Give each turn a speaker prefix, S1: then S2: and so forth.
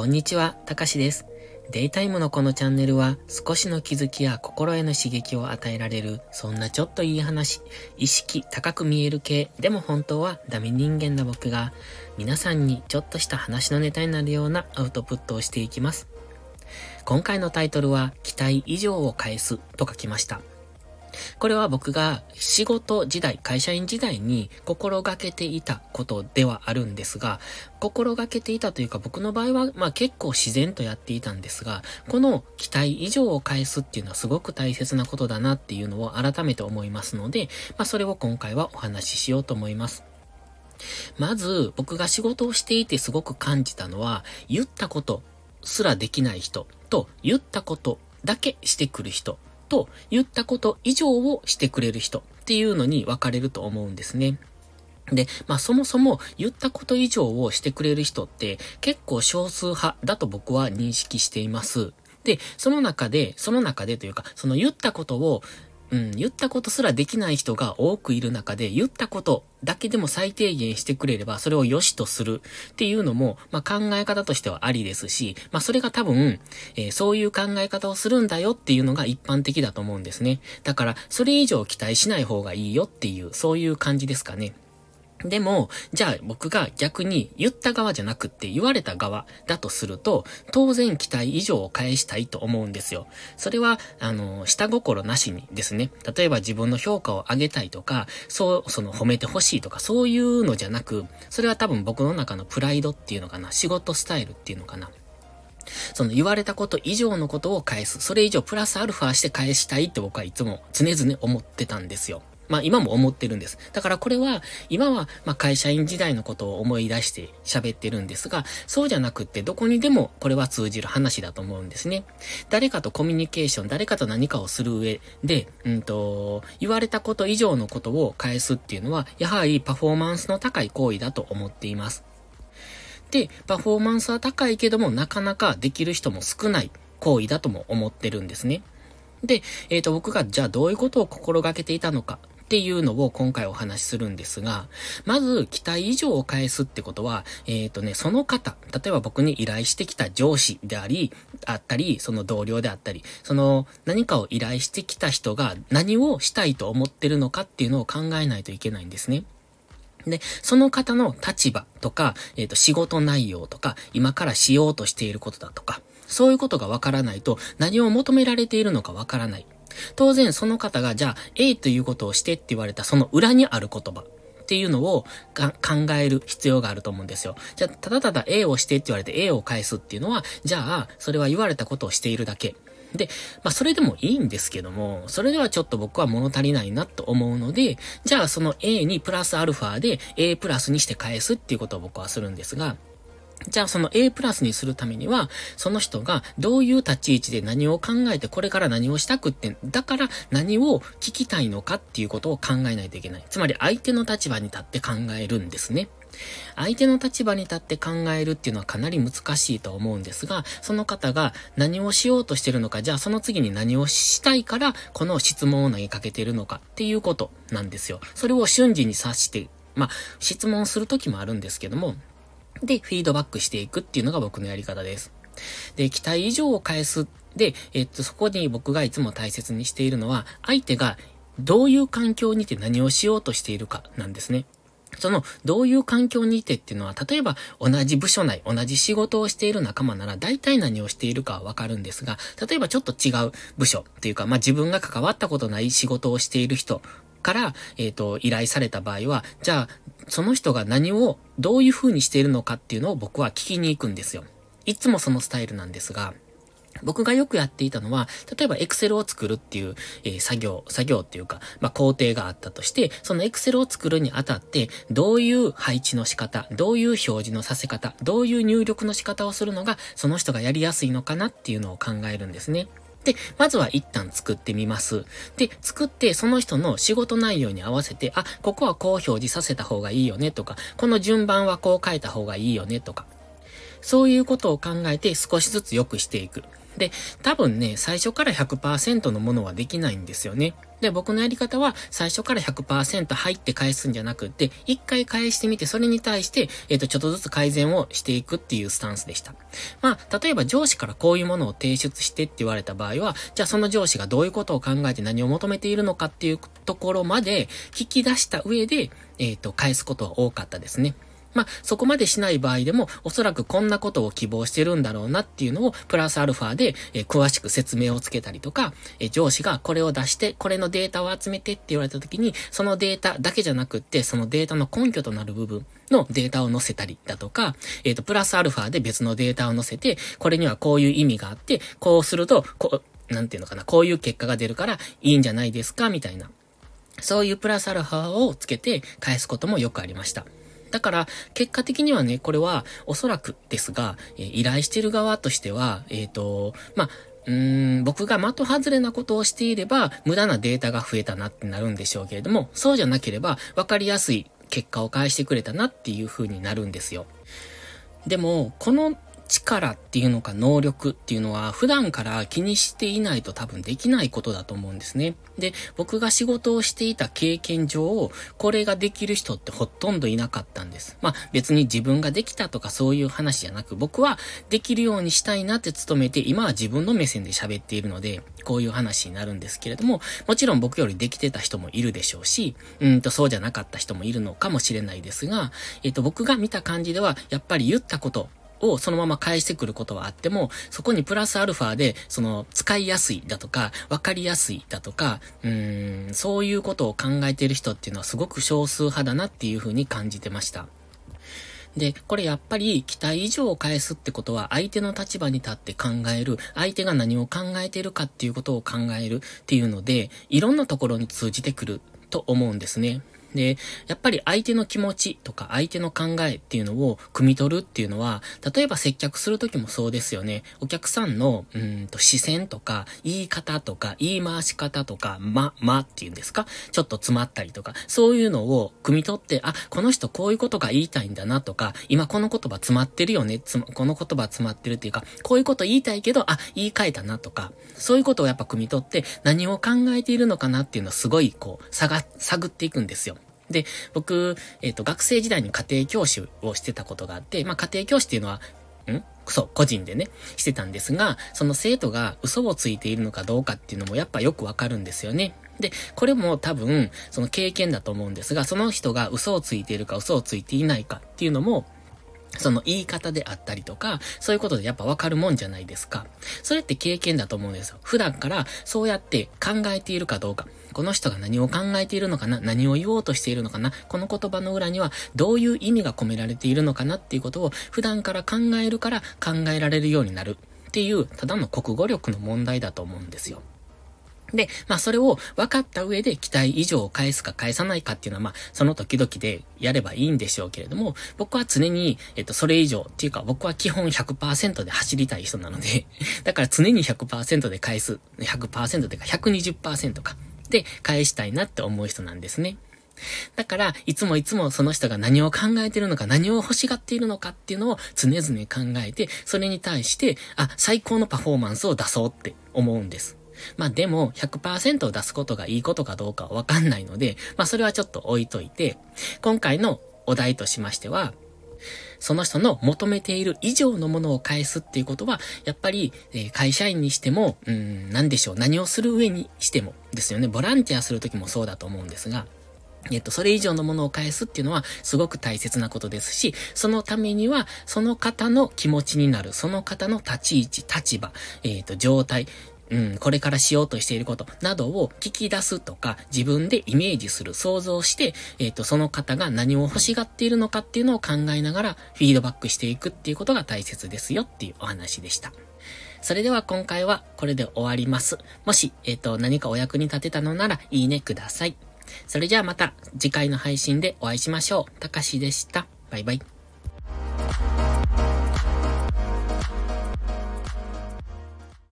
S1: こんにちは、たかしです。デイタイムのこのチャンネルは少しの気づきや心への刺激を与えられる、そんなちょっといい話、意識高く見える系、でも本当はダメ人間な僕が、皆さんにちょっとした話のネタになるようなアウトプットをしていきます。今回のタイトルは、期待以上を返すと書きました。これは僕が仕事時代、会社員時代に心がけていたことではあるんですが、心がけていたというか僕の場合は、まあ結構自然とやっていたんですが、この期待以上を返すっていうのはすごく大切なことだなっていうのを改めて思いますので、まあそれを今回はお話ししようと思います。まず、僕が仕事をしていてすごく感じたのは、言ったことすらできない人と、言ったことだけしてくる人と言ったこと以上をしてくれる人っていうのに分かれると思うんですね。で、まあそもそも言ったこと以上をしてくれる人って結構少数派だと僕は認識しています。で、その中で、その中でというか、その言ったことをうん、言ったことすらできない人が多くいる中で、言ったことだけでも最低限してくれれば、それを良しとするっていうのも、まあ、考え方としてはありですし、まあ、それが多分、えー、そういう考え方をするんだよっていうのが一般的だと思うんですね。だから、それ以上期待しない方がいいよっていう、そういう感じですかね。でも、じゃあ僕が逆に言った側じゃなくって言われた側だとすると、当然期待以上を返したいと思うんですよ。それは、あの、下心なしにですね。例えば自分の評価を上げたいとか、そう、その褒めてほしいとか、そういうのじゃなく、それは多分僕の中のプライドっていうのかな、仕事スタイルっていうのかな。その言われたこと以上のことを返す。それ以上プラスアルファして返したいって僕はいつも常々思ってたんですよ。まあ今も思ってるんです。だからこれは、今はま会社員時代のことを思い出して喋ってるんですが、そうじゃなくってどこにでもこれは通じる話だと思うんですね。誰かとコミュニケーション、誰かと何かをする上で、うんと、言われたこと以上のことを返すっていうのは、やはりパフォーマンスの高い行為だと思っています。で、パフォーマンスは高いけども、なかなかできる人も少ない行為だとも思ってるんですね。で、えっ、ー、と、僕がじゃあどういうことを心がけていたのかっていうのを今回お話しするんですが、まず期待以上を返すってことは、えっ、ー、とね、その方、例えば僕に依頼してきた上司であり、あったり、その同僚であったり、その何かを依頼してきた人が何をしたいと思ってるのかっていうのを考えないといけないんですね。で、その方の立場とか、えっ、ー、と、仕事内容とか、今からしようとしていることだとか、そういうことがわからないと、何を求められているのかわからない。当然その方がじゃあ A ということをしてって言われたその裏にある言葉っていうのを考える必要があると思うんですよ。じゃあ、ただただ A をしてって言われて A を返すっていうのは、じゃあ、それは言われたことをしているだけ。で、まあそれでもいいんですけども、それではちょっと僕は物足りないなと思うので、じゃあその A にプラスアルファで A プラスにして返すっていうことを僕はするんですが、じゃあその A プラスにするためには、その人がどういう立ち位置で何を考えてこれから何をしたくって、だから何を聞きたいのかっていうことを考えないといけない。つまり相手の立場に立って考えるんですね。相手の立場に立って考えるっていうのはかなり難しいと思うんですが、その方が何をしようとしてるのか、じゃあその次に何をしたいから、この質問を投げかけてるのかっていうことなんですよ。それを瞬時に察して、まあ、質問するときもあるんですけども、で、フィードバックしていくっていうのが僕のやり方です。で、期待以上を返す。で、えっと、そこに僕がいつも大切にしているのは、相手がどういう環境にて何をしようとしているかなんですね。その、どういう環境にいてっていうのは、例えば同じ部署内、同じ仕事をしている仲間なら大体何をしているかはわかるんですが、例えばちょっと違う部署っていうか、まあ、自分が関わったことない仕事をしている人から、えっ、ー、と、依頼された場合は、じゃあ、その人が何を、どういう風にしているのかっていうのを僕は聞きに行くんですよ。いつもそのスタイルなんですが、僕がよくやっていたのは、例えば Excel を作るっていう、えー、作業、作業っていうか、まあ、工程があったとして、その Excel を作るにあたって、どういう配置の仕方、どういう表示のさせ方、どういう入力の仕方をするのが、その人がやりやすいのかなっていうのを考えるんですね。で、まずは一旦作ってみます。で、作ってその人の仕事内容に合わせて、あ、ここはこう表示させた方がいいよねとか、この順番はこう書いた方がいいよねとか、そういうことを考えて少しずつ良くしていく。で、多分ね、最初から100%のものはできないんですよね。で、僕のやり方は最初から100%入って返すんじゃなくて、一回返してみて、それに対して、えっ、ー、と、ちょっとずつ改善をしていくっていうスタンスでした。まあ、例えば上司からこういうものを提出してって言われた場合は、じゃあその上司がどういうことを考えて何を求めているのかっていうところまで聞き出した上で、えっ、ー、と、返すことは多かったですね。まあ、そこまでしない場合でも、おそらくこんなことを希望してるんだろうなっていうのを、プラスアルファで、えー、詳しく説明をつけたりとか、えー、上司がこれを出して、これのデータを集めてって言われた時に、そのデータだけじゃなくって、そのデータの根拠となる部分のデータを載せたりだとか、えっ、ー、と、プラスアルファで別のデータを載せて、これにはこういう意味があって、こうすると、こう、なんていうのかな、こういう結果が出るからいいんじゃないですか、みたいな。そういうプラスアルファをつけて返すこともよくありました。だから、結果的にはね、これは、おそらくですが、え、依頼してる側としては、えっ、ー、と、まあ、うーん、僕が的外れなことをしていれば、無駄なデータが増えたなってなるんでしょうけれども、そうじゃなければ、わかりやすい結果を返してくれたなっていう風になるんですよ。でも、この力っていうのか能力っていうのは普段から気にしていないと多分できないことだと思うんですね。で、僕が仕事をしていた経験上、これができる人ってほとんどいなかったんです。まあ別に自分ができたとかそういう話じゃなく、僕はできるようにしたいなって努めて、今は自分の目線で喋っているので、こういう話になるんですけれども、もちろん僕よりできてた人もいるでしょうし、うんとそうじゃなかった人もいるのかもしれないですが、えっ、と僕が見た感じでは、やっぱり言ったこと、をそのまま返してくることはあっても、そこにプラスアルファで、その、使いやすいだとか、わかりやすいだとか、うーん、そういうことを考えている人っていうのはすごく少数派だなっていうふうに感じてました。で、これやっぱり期待以上を返すってことは相手の立場に立って考える、相手が何を考えているかっていうことを考えるっていうので、いろんなところに通じてくると思うんですね。で、やっぱり相手の気持ちとか相手の考えっていうのを汲み取るっていうのは、例えば接客するときもそうですよね。お客さんの、うんと視線とか、言い方とか、言い回し方とか、ま、まっていうんですか？ちょっと詰まったりとか、そういうのを汲み取って、あ、この人こういうことが言いたいんだなとか、今この言葉詰まってるよね、つこの言葉詰まってるっていうか、こういうこと言いたいけど、あ、言い換えたなとか、そういうことをやっぱ汲み取って、何を考えているのかなっていうのはすごい、こう、探、探っていくんですよ。で、僕、えっ、ー、と、学生時代に家庭教師をしてたことがあって、まあ、家庭教師っていうのは、ん？そう、個人でね、してたんですが、その生徒が嘘をついているのかどうかっていうのもやっぱよくわかるんですよね。で、これも多分、その経験だと思うんですが、その人が嘘をついているか嘘をついていないかっていうのも、その言い方であったりとか、そういうことでやっぱわかるもんじゃないですか。それって経験だと思うんですよ。普段からそうやって考えているかどうか。この人が何を考えているのかな？何を言おうとしているのかな？この言葉の裏にはどういう意味が込められているのかな？っていうことを普段から考えるから考えられるようになるっていう、ただの国語力の問題だと思うんですよ。で、まあそれを分かった上で期待以上を返すか返さないかっていうのはまあその時々でやればいいんでしょうけれども、僕は常に、えっと、それ以上っていうか僕は基本100%で走りたい人なので、だから常に100%で返す、100%でか120%か、で返したいなって思う人なんですね。だから、いつもいつもその人が何を考えてるのか、何を欲しがっているのかっていうのを常々考えて、それに対して、あ、最高のパフォーマンスを出そうって思うんです。まあでも100%を出すことがいいことかどうかはわかんないので、まあそれはちょっと置いといて、今回のお題としましては、その人の求めている以上のものを返すっていうことは、やっぱり、え、会社員にしても、うん、なんでしょう、何をする上にしてもですよね。ボランティアするときもそうだと思うんですが、えっと、それ以上のものを返すっていうのはすごく大切なことですし、そのためには、その方の気持ちになる、その方の立ち位置、立場、えっ、と、状態、うん、これからしようとしていることなどを聞き出すとか、自分でイメージする、想像して、えっ、ー、と、その方が何を欲しがっているのかっていうのを考えながら、フィードバックしていくっていうことが大切ですよっていうお話でした。それでは今回はこれで終わります。もし、えっ、ー、と、何かお役に立てたのなら、いいねください。それじゃあまた次回の配信でお会いしましょう。たかしでした。バイバイ。